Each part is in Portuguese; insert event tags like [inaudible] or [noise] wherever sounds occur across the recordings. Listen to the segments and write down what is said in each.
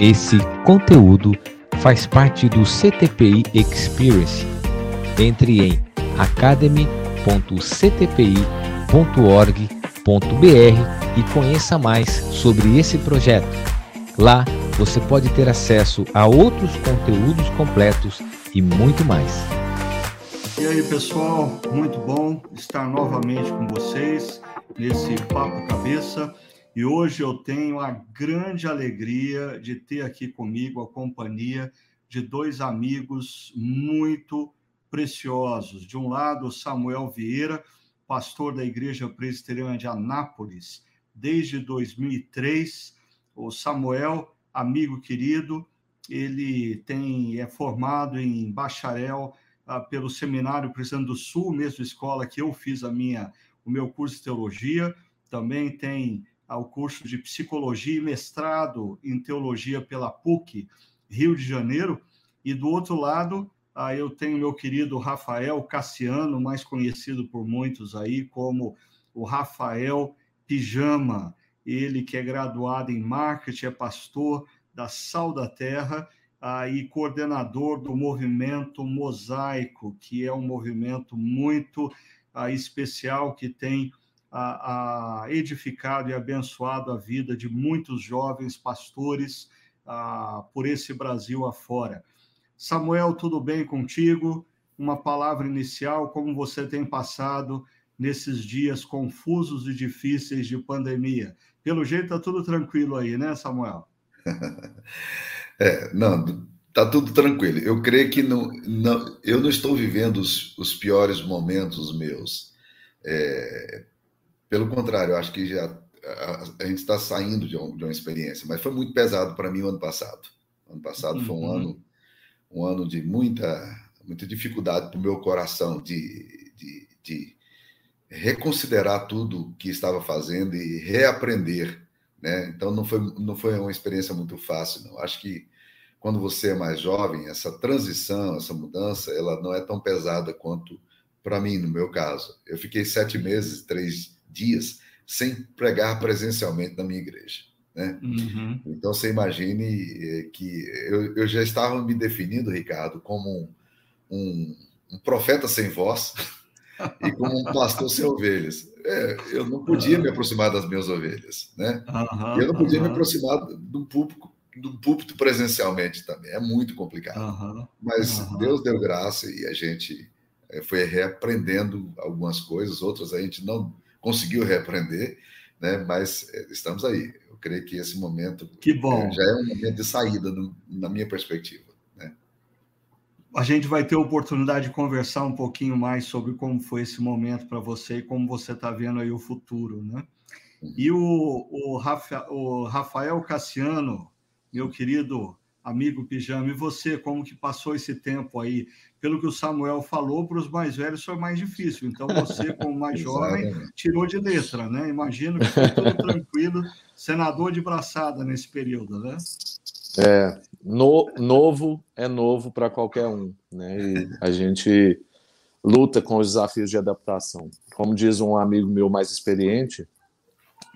Esse conteúdo faz parte do CTPI Experience. Entre em academy.ctpi.org.br e conheça mais sobre esse projeto. Lá você pode ter acesso a outros conteúdos completos e muito mais. E aí, pessoal, muito bom estar novamente com vocês nesse Papo Cabeça. E hoje eu tenho a grande alegria de ter aqui comigo a companhia de dois amigos muito preciosos. De um lado, Samuel Vieira, pastor da Igreja Presbiteriana de Anápolis desde 2003. O Samuel, amigo querido, ele tem é formado em bacharel ah, pelo Seminário Cristão do Sul, mesma escola que eu fiz a minha o meu curso de teologia. Também tem ao curso de psicologia e mestrado em teologia pela PUC, Rio de Janeiro. E do outro lado, eu tenho meu querido Rafael Cassiano, mais conhecido por muitos aí como o Rafael Pijama. Ele que é graduado em marketing, é pastor da Sal da Terra e coordenador do movimento Mosaico, que é um movimento muito especial que tem a, a edificado e abençoado a vida de muitos jovens pastores a, por esse Brasil afora. Samuel, tudo bem contigo? Uma palavra inicial, como você tem passado nesses dias confusos e difíceis de pandemia? Pelo jeito, está tudo tranquilo aí, né, Samuel? [laughs] é, não, tá tudo tranquilo. Eu creio que não, não eu não estou vivendo os, os piores momentos meus. É, pelo contrário, eu acho que já a, a gente está saindo de, um, de, uma experiência, mas foi muito pesado para mim o ano passado. O ano passado uhum. foi um uhum. ano, um ano de muita, muita dificuldade para o meu coração de, de, de, reconsiderar tudo que estava fazendo e reaprender, né? Então não foi, não foi uma experiência muito fácil, não. Acho que quando você é mais jovem, essa transição, essa mudança, ela não é tão pesada quanto para mim, no meu caso. Eu fiquei sete meses, três dias sem pregar presencialmente na minha igreja. Né? Uhum. Então você imagine eh, que eu, eu, já estava me definindo, Ricardo, como um, um, um profeta sem voz [laughs] e como um pastor sem ovelhas. É, eu não podia uhum. me aproximar das minhas ovelhas, né? Uhum, eu não podia me aproximar do público do púlpito presencialmente também. É muito complicado. Mas Deus deu graça e a gente eh, foi reaprendendo algumas coisas, outras a gente não conseguiu reaprender, né? mas eh, estamos aí. Eu creio que esse momento que bom. É, já é um momento de saída, no, na minha perspectiva. Né? A gente vai ter a oportunidade de conversar um pouquinho mais sobre como foi esse momento para você e como você está vendo aí o futuro. Né? Uhum. E o, o, Rafa, o Rafael Cassiano, meu querido amigo Pijama, e você, como que passou esse tempo aí? Pelo que o Samuel falou, para os mais velhos foi mais difícil. Então, você, como [laughs] mais jovem, tirou de letra, né? Imagino que foi tudo tranquilo, senador de braçada nesse período, né? É, no, novo é novo para qualquer um, né? E a gente luta com os desafios de adaptação. Como diz um amigo meu mais experiente,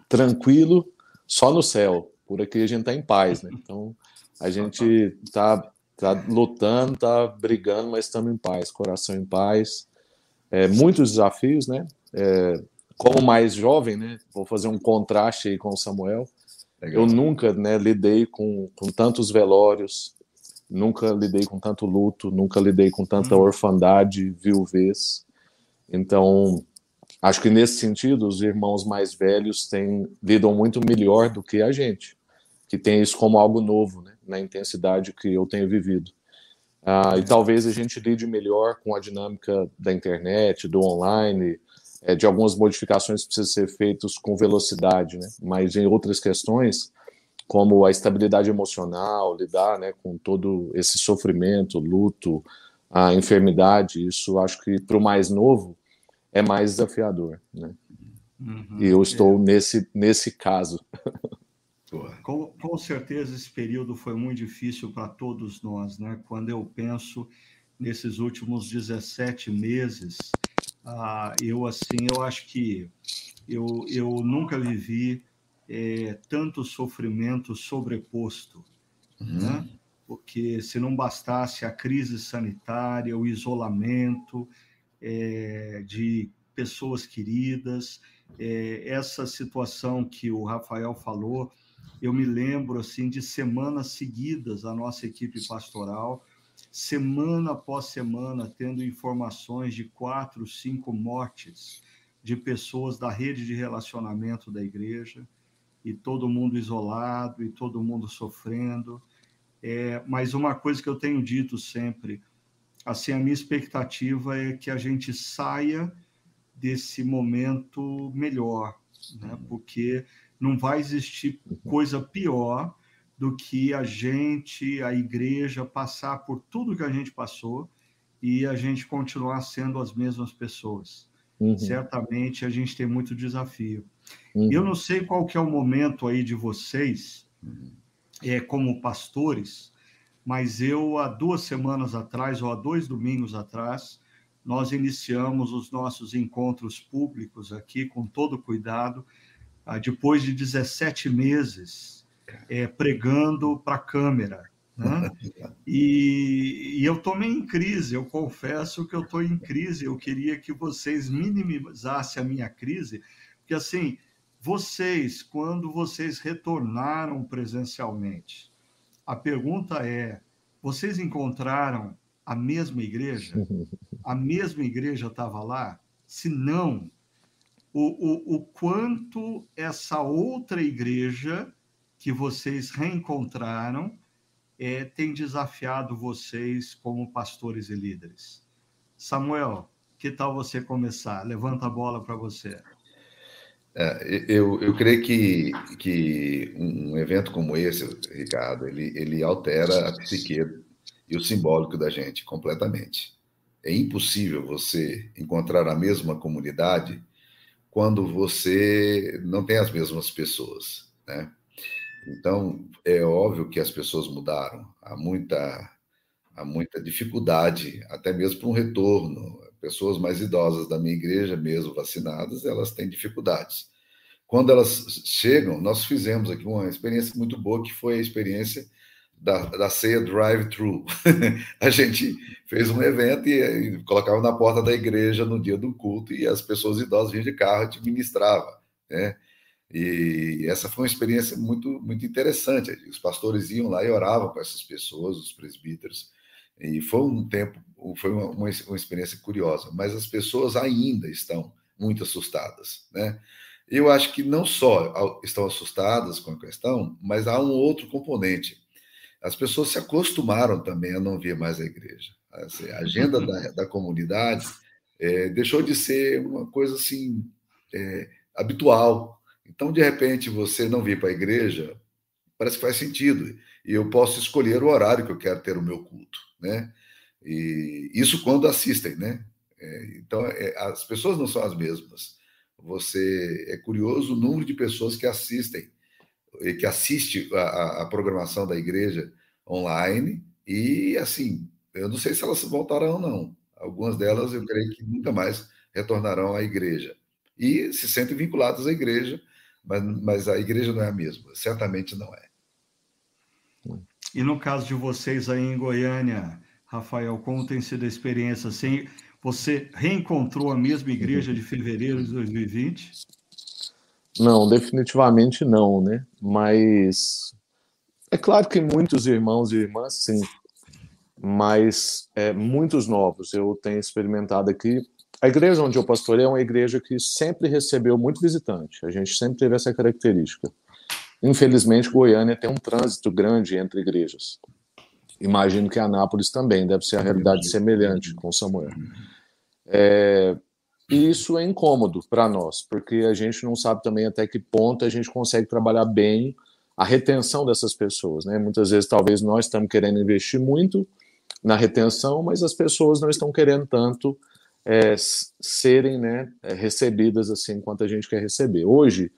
tranquilo, só no céu. Por aqui a gente está em paz, né? Então, a gente tá, tá lutando, tá brigando, mas estamos em paz, coração em paz. É, muitos desafios, né? É, como mais jovem, né? Vou fazer um contraste aí com o Samuel. Legal. Eu nunca né, lidei com, com tantos velórios, nunca lidei com tanto luto, nunca lidei com tanta hum. orfandade, viuvez. Então, acho que nesse sentido, os irmãos mais velhos têm, lidam muito melhor do que a gente, que tem isso como algo novo, né? Na intensidade que eu tenho vivido. Ah, e talvez a gente lide melhor com a dinâmica da internet, do online, é, de algumas modificações que precisam ser feitas com velocidade, né? Mas em outras questões, como a estabilidade emocional, lidar né, com todo esse sofrimento, luto, a enfermidade, isso acho que para o mais novo é mais desafiador, né? Uhum, e eu estou é. nesse, nesse caso. [laughs] Com, com, certeza esse período foi muito difícil para todos nós, né? Quando eu penso nesses últimos 17 meses, ah, eu assim, eu acho que eu, eu nunca vivi é, tanto sofrimento sobreposto uhum. né? porque se não bastasse a crise sanitária, o isolamento é, de pessoas queridas, é, essa situação que o Rafael falou, eu me lembro assim de semanas seguidas a nossa equipe pastoral, semana após semana, tendo informações de quatro, cinco mortes de pessoas da rede de relacionamento da igreja, e todo mundo isolado, e todo mundo sofrendo. É, mas uma coisa que eu tenho dito sempre, assim, a minha expectativa é que a gente saia desse momento melhor, né? porque não vai existir coisa pior do que a gente, a igreja, passar por tudo que a gente passou e a gente continuar sendo as mesmas pessoas. Uhum. Certamente a gente tem muito desafio. Uhum. Eu não sei qual que é o momento aí de vocês, é, como pastores, mas eu, há duas semanas atrás, ou há dois domingos atrás, nós iniciamos os nossos encontros públicos aqui com todo cuidado, depois de 17 meses é, pregando para a câmera. Né? [laughs] E, e eu estou meio em crise, eu confesso que eu estou em crise. Eu queria que vocês minimizassem a minha crise, porque assim, vocês, quando vocês retornaram presencialmente, a pergunta é: vocês encontraram a mesma igreja? [laughs] A mesma igreja estava lá? Se não, o, o, o quanto essa outra igreja que vocês reencontraram é, tem desafiado vocês como pastores e líderes. Samuel, que tal você começar? Levanta a bola para você. É, eu, eu creio que, que um evento como esse, Ricardo, ele, ele altera a psique e o simbólico da gente completamente. É impossível você encontrar a mesma comunidade quando você não tem as mesmas pessoas, né? Então, é óbvio que as pessoas mudaram. Há muita, há muita dificuldade, até mesmo para um retorno pessoas mais idosas da minha igreja, mesmo vacinadas, elas têm dificuldades. Quando elas chegam, nós fizemos aqui uma experiência muito boa, que foi a experiência da, da ceia drive-thru. [laughs] a gente fez um evento e, e, colocava na porta da igreja no dia do culto e as pessoas idosas vinham de carro e ministrava, né? E essa foi uma experiência muito, muito interessante. Os pastores iam lá e oravam com essas pessoas, os presbíteros, e foi um tempo, foi uma, uma, uma experiência curiosa, mas as pessoas ainda estão muito assustadas, né? Eu acho que não só estão assustadas com a questão, mas há um outro componente. As pessoas se acostumaram também a não vir mais à igreja. Assim, a agenda da, da comunidade é, deixou de ser uma coisa assim é, habitual. Então, de repente, você não vir para a igreja, parece que faz sentido. E eu posso escolher o horário que eu quero ter o meu culto né? E isso quando assistem, né? É, então, é, as pessoas não são as mesmas. Você é curioso o número de pessoas que assistem, que assiste a, a programação da igreja online e assim, eu não sei se elas voltarão não. Algumas delas eu creio que nunca mais retornarão à igreja e se sentem vinculadas à igreja, mas, mas a igreja não é a mesma, certamente não é. E no caso de vocês aí em Goiânia, Rafael, como tem sido a experiência? Assim, você reencontrou a mesma igreja de fevereiro de 2020? Não, definitivamente não, né? Mas é claro que muitos irmãos e irmãs, sim, mas é, muitos novos. Eu tenho experimentado aqui. A igreja onde eu pastorei é uma igreja que sempre recebeu muito visitante. A gente sempre teve essa característica. Infelizmente, Goiânia tem um trânsito grande entre igrejas. Imagino que Anápolis também deve ser a realidade semelhante com Samuel. É, e isso é incômodo para nós, porque a gente não sabe também até que ponto a gente consegue trabalhar bem a retenção dessas pessoas. Né? Muitas vezes, talvez nós estamos querendo investir muito na retenção, mas as pessoas não estão querendo tanto é, serem né, recebidas assim quanto a gente quer receber. Hoje,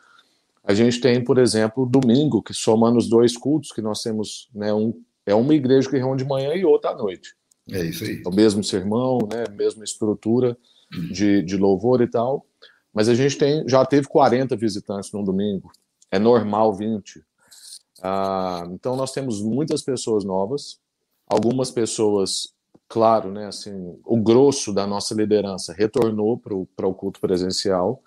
a gente tem, por exemplo, domingo, que somando os dois cultos, que nós temos, né, um, é uma igreja que reúne de manhã e outra à noite. É isso aí. É o mesmo sermão, né, mesma estrutura de, de louvor e tal. Mas a gente tem, já teve 40 visitantes no domingo. É normal 20. Ah, então, nós temos muitas pessoas novas, algumas pessoas, claro, né, assim, o grosso da nossa liderança retornou para o culto presencial,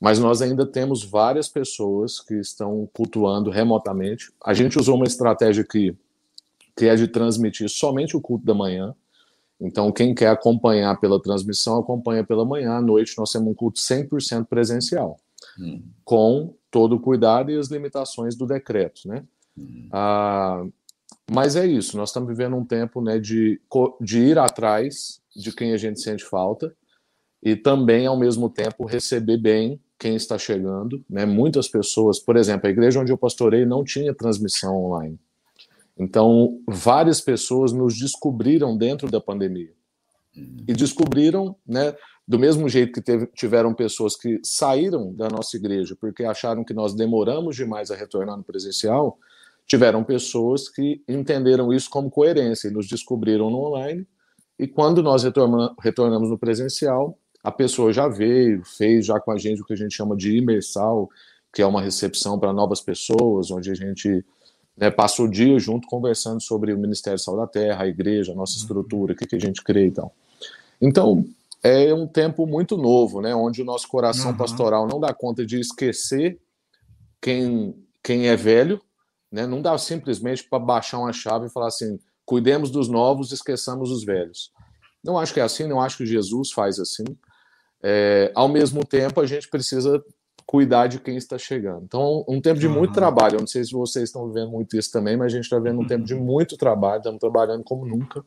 mas nós ainda temos várias pessoas que estão cultuando remotamente. A gente usou uma estratégia que, que é de transmitir somente o culto da manhã. Então, quem quer acompanhar pela transmissão, acompanha pela manhã. À noite, nós temos um culto 100% presencial, hum. com todo o cuidado e as limitações do decreto, né? Hum. Ah, mas é isso, nós estamos vivendo um tempo né, de, de ir atrás de quem a gente sente falta e também, ao mesmo tempo, receber bem quem está chegando. Né? Muitas pessoas, por exemplo, a igreja onde eu pastorei não tinha transmissão online. Então, várias pessoas nos descobriram dentro da pandemia. E descobriram, né, do mesmo jeito que teve, tiveram pessoas que saíram da nossa igreja porque acharam que nós demoramos demais a retornar no presencial, tiveram pessoas que entenderam isso como coerência e nos descobriram no online. E quando nós retornamos no presencial, a pessoa já veio, fez já com a gente o que a gente chama de imersal, que é uma recepção para novas pessoas, onde a gente né, passa o dia junto conversando sobre o Ministério Sal da Terra, a igreja, a nossa uhum. estrutura, o que, que a gente crê e tal. Então, é um tempo muito novo, né, onde o nosso coração uhum. pastoral não dá conta de esquecer quem, quem é velho, né, não dá simplesmente para baixar uma chave e falar assim, cuidemos dos novos, esqueçamos os velhos. Não acho que é assim, não acho que Jesus faz assim. É, ao mesmo tempo, a gente precisa cuidar de quem está chegando. Então, um tempo de muito trabalho. Eu não sei se vocês estão vivendo muito isso também, mas a gente está vendo um tempo de uhum. muito trabalho, estamos trabalhando como nunca.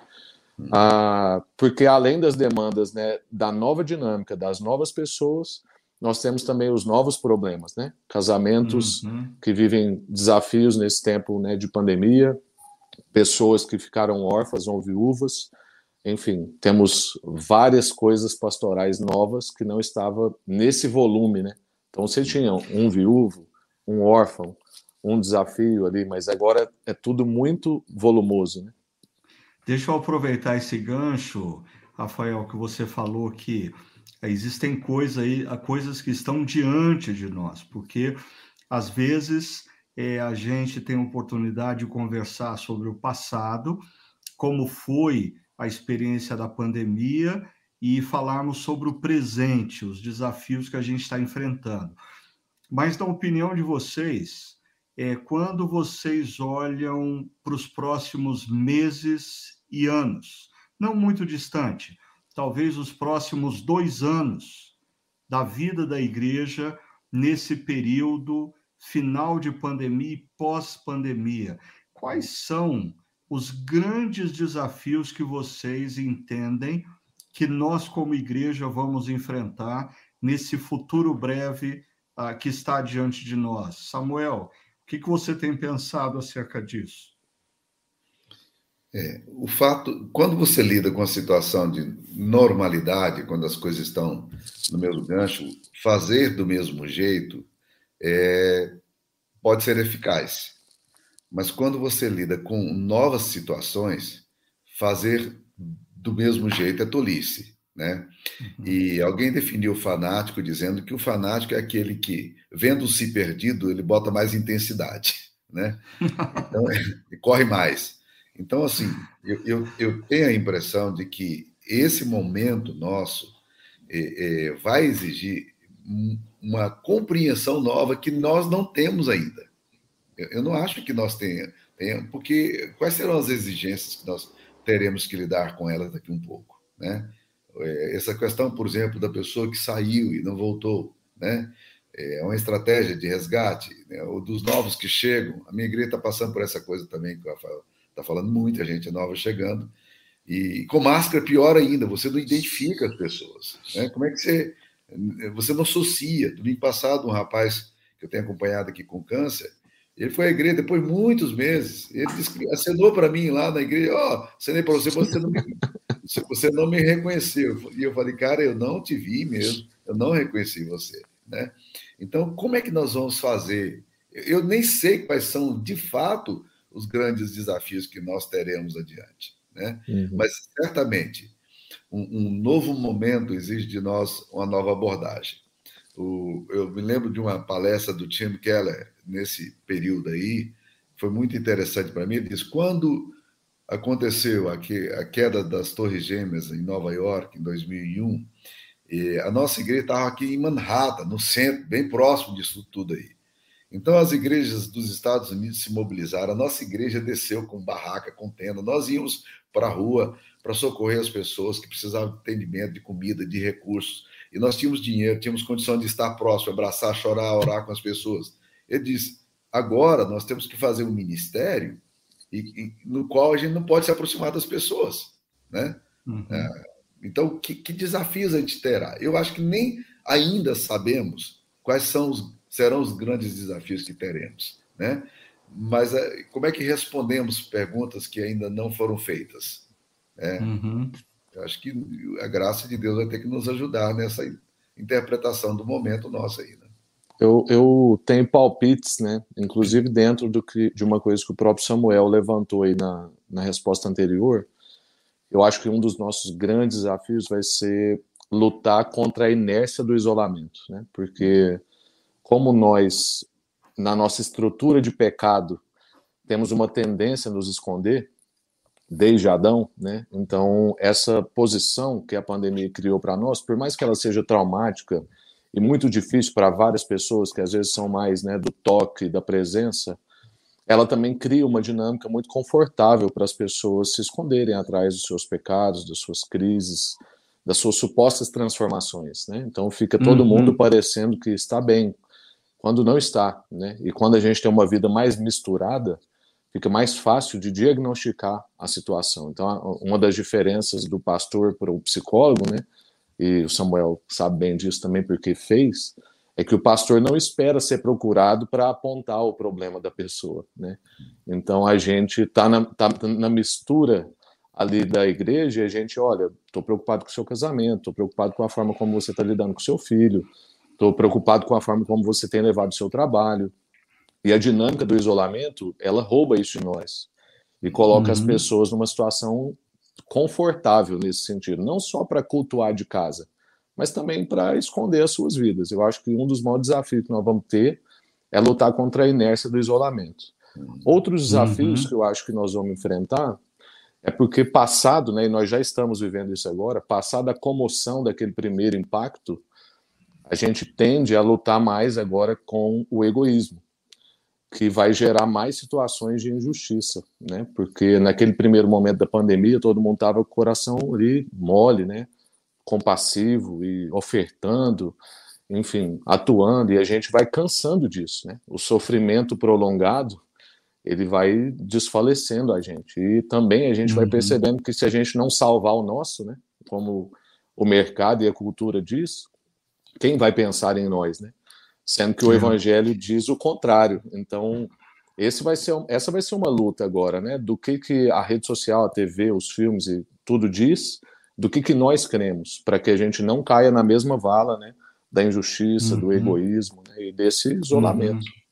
Uhum. Ah, porque além das demandas né, da nova dinâmica, das novas pessoas, nós temos também os novos problemas, né? Casamentos uhum. que vivem desafios nesse tempo né, de pandemia, pessoas que ficaram órfãs ou viúvas, enfim, temos várias coisas pastorais novas que não estava nesse volume, né? Então você tinha um viúvo, um órfão, um desafio ali, mas agora é tudo muito volumoso, né? Deixa eu aproveitar esse gancho, Rafael, que você falou que existem coisas aí, coisas que estão diante de nós, porque às vezes é, a gente tem a oportunidade de conversar sobre o passado, como foi a experiência da pandemia e falarmos sobre o presente, os desafios que a gente está enfrentando. Mas, na opinião de vocês, é, quando vocês olham para os próximos meses e anos, não muito distante, talvez os próximos dois anos da vida da igreja nesse período final de pandemia e pós-pandemia, quais são os grandes desafios que vocês entendem que nós, como igreja, vamos enfrentar nesse futuro breve uh, que está diante de nós. Samuel, o que, que você tem pensado acerca disso? É, o fato, quando você lida com a situação de normalidade, quando as coisas estão no mesmo gancho, fazer do mesmo jeito é, pode ser eficaz. Mas quando você lida com novas situações, fazer do mesmo jeito é tolice, né? Uhum. E alguém definiu o fanático dizendo que o fanático é aquele que, vendo-se perdido, ele bota mais intensidade, [laughs] né? Então, ele corre mais. Então, assim, eu, eu, eu, tenho a impressão de que esse momento nosso é, é, vai exigir uma compreensão nova que nós não temos ainda. Eu não acho que nós tenhamos, porque quais serão as exigências que nós teremos que lidar com elas daqui um pouco, né? É, essa questão, por exemplo, da pessoa que saiu e não voltou, né? É uma estratégia de resgate, né? ou dos novos que chegam. A minha igreja está passando por essa coisa também, que está falando, muita gente nova chegando. E com máscara, pior ainda, você não identifica as pessoas. Né? Como é que você. Você não associa. Domingo passado, um rapaz que eu tenho acompanhado aqui com câncer, ele foi à igreja depois de muitos meses. Ele disse, acenou para mim lá na igreja: Ó, oh, acenei para você, você não, me, [laughs] você não me reconheceu. E eu falei, cara, eu não te vi mesmo, eu não reconheci você. Né? Então, como é que nós vamos fazer? Eu nem sei quais são, de fato, os grandes desafios que nós teremos adiante. Né? Uhum. Mas, certamente, um, um novo momento exige de nós uma nova abordagem. O, eu me lembro de uma palestra do Tim Keller nesse período aí, foi muito interessante para mim. Ele disse: quando aconteceu a, que, a queda das Torres Gêmeas em Nova York, em 2001, e a nossa igreja estava aqui em Manhattan, no centro, bem próximo disso tudo aí. Então, as igrejas dos Estados Unidos se mobilizaram, a nossa igreja desceu com barraca, com tenda, nós íamos para a rua para socorrer as pessoas que precisavam de atendimento, de comida, de recursos. E nós tínhamos dinheiro, tínhamos condição de estar próximo, abraçar, chorar, orar com as pessoas. Ele disse: agora nós temos que fazer um ministério e, e, no qual a gente não pode se aproximar das pessoas. Né? Uhum. É, então, que, que desafios a gente terá? Eu acho que nem ainda sabemos quais são os serão os grandes desafios que teremos, né? Mas eh, como é que respondemos perguntas que ainda não foram feitas? Né? Uhum. Eu acho que a graça de Deus vai ter que nos ajudar nessa interpretação do momento nosso aí, né? Eu, eu tenho palpites, né? Inclusive dentro do de uma coisa que o próprio Samuel levantou aí na, na resposta anterior. Eu acho que um dos nossos grandes desafios vai ser lutar contra a inércia do isolamento, né? Porque como nós, na nossa estrutura de pecado, temos uma tendência a nos esconder, desde Adão, né? Então, essa posição que a pandemia criou para nós, por mais que ela seja traumática e muito difícil para várias pessoas que às vezes são mais, né, do toque, da presença, ela também cria uma dinâmica muito confortável para as pessoas se esconderem atrás dos seus pecados, das suas crises, das suas supostas transformações, né? Então fica todo uhum. mundo parecendo que está bem, quando não está, né? E quando a gente tem uma vida mais misturada, fica mais fácil de diagnosticar a situação. Então, uma das diferenças do pastor para o psicólogo, né? E o Samuel sabe bem disso também porque fez, é que o pastor não espera ser procurado para apontar o problema da pessoa, né? Então a gente está na, tá na mistura ali da igreja e a gente, olha, estou preocupado com o seu casamento, estou preocupado com a forma como você está lidando com o seu filho, Estou preocupado com a forma como você tem levado o seu trabalho. E a dinâmica do isolamento, ela rouba isso de nós e coloca uhum. as pessoas numa situação confortável nesse sentido, não só para cultuar de casa, mas também para esconder as suas vidas. Eu acho que um dos maiores desafios que nós vamos ter é lutar contra a inércia do isolamento. Uhum. Outros desafios uhum. que eu acho que nós vamos enfrentar é porque passado, né, e nós já estamos vivendo isso agora, passada a comoção daquele primeiro impacto, a gente tende a lutar mais agora com o egoísmo, que vai gerar mais situações de injustiça, né? Porque naquele primeiro momento da pandemia, todo mundo estava com o coração ali mole, né? Compassivo e ofertando, enfim, atuando, e a gente vai cansando disso, né? O sofrimento prolongado, ele vai desfalecendo a gente. E também a gente uhum. vai percebendo que se a gente não salvar o nosso, né? Como o mercado e a cultura diz, quem vai pensar em nós, né? Sendo que o evangelho diz o contrário. Então, esse vai ser, essa vai ser uma luta agora, né? Do que, que a rede social, a TV, os filmes e tudo diz, do que, que nós cremos, para que a gente não caia na mesma vala, né? Da injustiça, uhum. do egoísmo né? e desse isolamento. Uhum.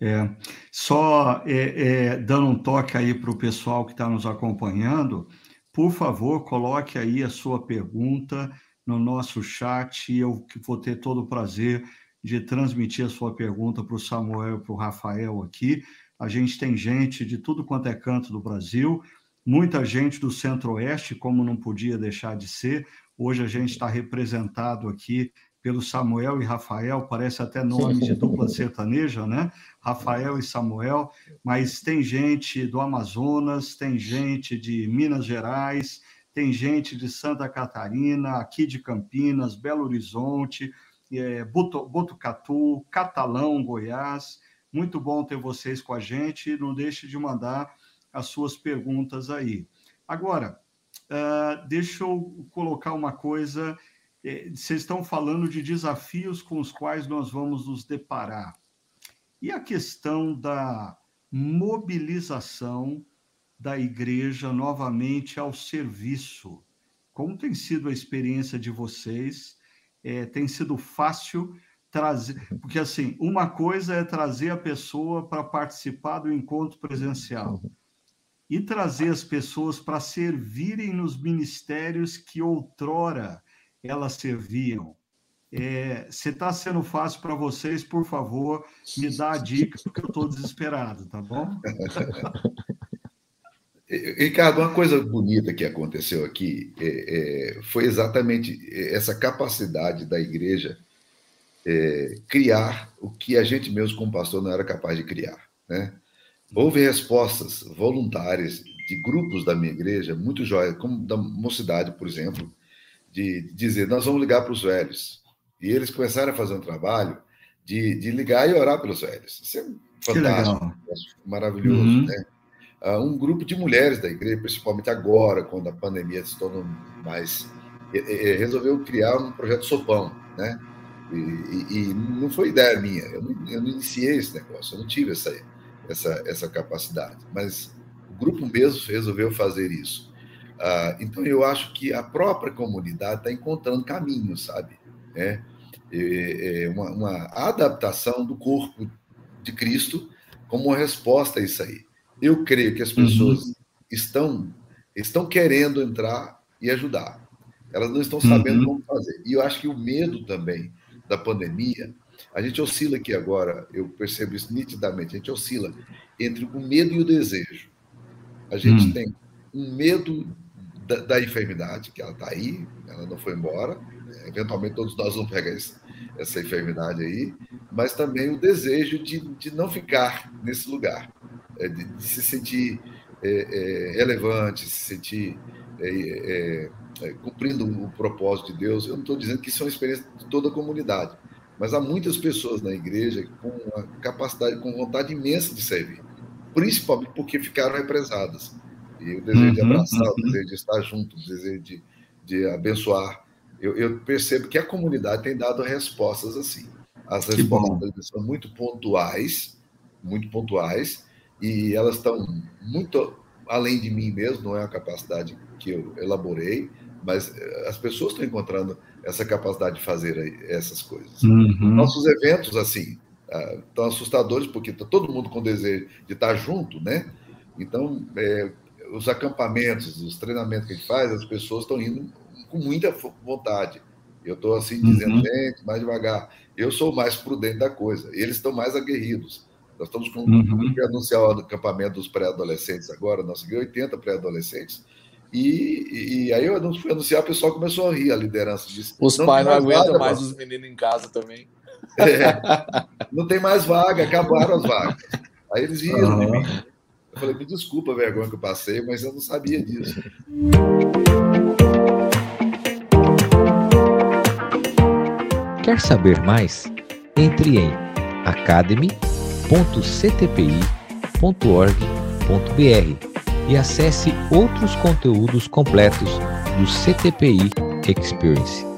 É, só é, é, dando um toque aí para o pessoal que está nos acompanhando, por favor, coloque aí a sua pergunta no nosso chat e eu vou ter todo o prazer de transmitir a sua pergunta para o Samuel para o Rafael aqui. A gente tem gente de tudo quanto é canto do Brasil, muita gente do Centro-Oeste, como não podia deixar de ser. Hoje a gente está representado aqui pelo Samuel e Rafael, parece até nome de dupla sertaneja, né? Rafael e Samuel, mas tem gente do Amazonas, tem gente de Minas Gerais, tem gente de Santa Catarina, aqui de Campinas, Belo Horizonte, é, Botucatu, Catalão, Goiás. Muito bom ter vocês com a gente. Não deixe de mandar as suas perguntas aí. Agora, uh, deixa eu colocar uma coisa. É, vocês estão falando de desafios com os quais nós vamos nos deparar. E a questão da mobilização da igreja novamente ao serviço. Como tem sido a experiência de vocês? É, tem sido fácil trazer, porque assim, uma coisa é trazer a pessoa para participar do encontro presencial e trazer as pessoas para servirem nos ministérios que outrora elas serviam. É, se está sendo fácil para vocês, por favor, me dá a dica, porque eu estou desesperado, tá bom? [laughs] Ricardo, uma coisa bonita que aconteceu aqui é, é, foi exatamente essa capacidade da igreja é, criar o que a gente mesmo, como pastor, não era capaz de criar. Né? Houve respostas voluntárias de grupos da minha igreja, muito jóias, como da mocidade, por exemplo, de dizer: nós vamos ligar para os velhos. E eles começaram a fazer um trabalho de, de ligar e orar pelos velhos. Isso é fantástico, maravilhoso. Uhum. Né? Uh, um grupo de mulheres da igreja, principalmente agora, quando a pandemia se tornou mais. resolveu criar um projeto Sopão, né? E, e, não foi ideia minha, eu não, eu não, iniciei esse negócio, eu não tive essa, essa, essa capacidade, mas o grupo mesmo resolveu fazer isso. Uh, então, eu acho que a própria comunidade está encontrando caminhos, sabe? É, é, é uma, uma, adaptação do corpo de Cristo como uma resposta a isso aí. Eu creio que as pessoas uhum. estão, estão querendo entrar e ajudar. Elas não estão sabendo uhum. como fazer. E eu acho que o medo também da pandemia, a gente oscila aqui agora, eu percebo isso nitidamente, a gente oscila entre o medo e o desejo. A gente hum. tem um medo da, da, enfermidade, que ela está aí, ela não foi embora, eventualmente todos nós vamos pegar esse, essa enfermidade aí, mas também o desejo de, de não ficar nesse lugar, é, de, de se sentir é, é, relevante, se sentir é, é, é, cumprindo o propósito de Deus. Eu não estou dizendo que isso é uma experiência de toda a comunidade, mas há muitas pessoas na igreja com a capacidade, com vontade imensa de servir, principalmente porque ficaram represadas. E o desejo uhum, de abraçar, uhum. o desejo de estar junto, o desejo de, de abençoar. Eu, eu, percebo que a comunidade tem dado respostas assim. As respostas são muito pontuais, muito pontuais, e elas estão muito além de mim mesmo, não é a capacidade que eu elaborei, mas eh, as pessoas estão encontrando essa capacidade de fazer essas coisas. Uhum. Nossos eventos, assim, estão ah, assustadores, porque está todo mundo com desejo de estar junto, né? Então, é, os acampamentos, os treinamentos que a gente faz, as pessoas estão indo com muita vontade. Eu estou assim dizendo, uhum. gente, mais devagar. Eu sou mais prudente da coisa. Eles estão mais aguerridos. Nós estamos com uhum. anunciar o acampamento dos pré-adolescentes agora, nós seguimos 80 pré-adolescentes. E, e, aí eu fui anunciar, o pessoal começou a rir, a liderança disse. Os pais não aguentam mais os meninos em casa também. É, não tem mais vaga, acabaram as vagas. Aí eles riram uhum. de mim. Eu falei, me desculpa a vergonha que eu passei, mas eu não sabia disso. Quer saber mais? Entre em academy.ctpi.org.br e acesse outros conteúdos completos do CTPI Experience.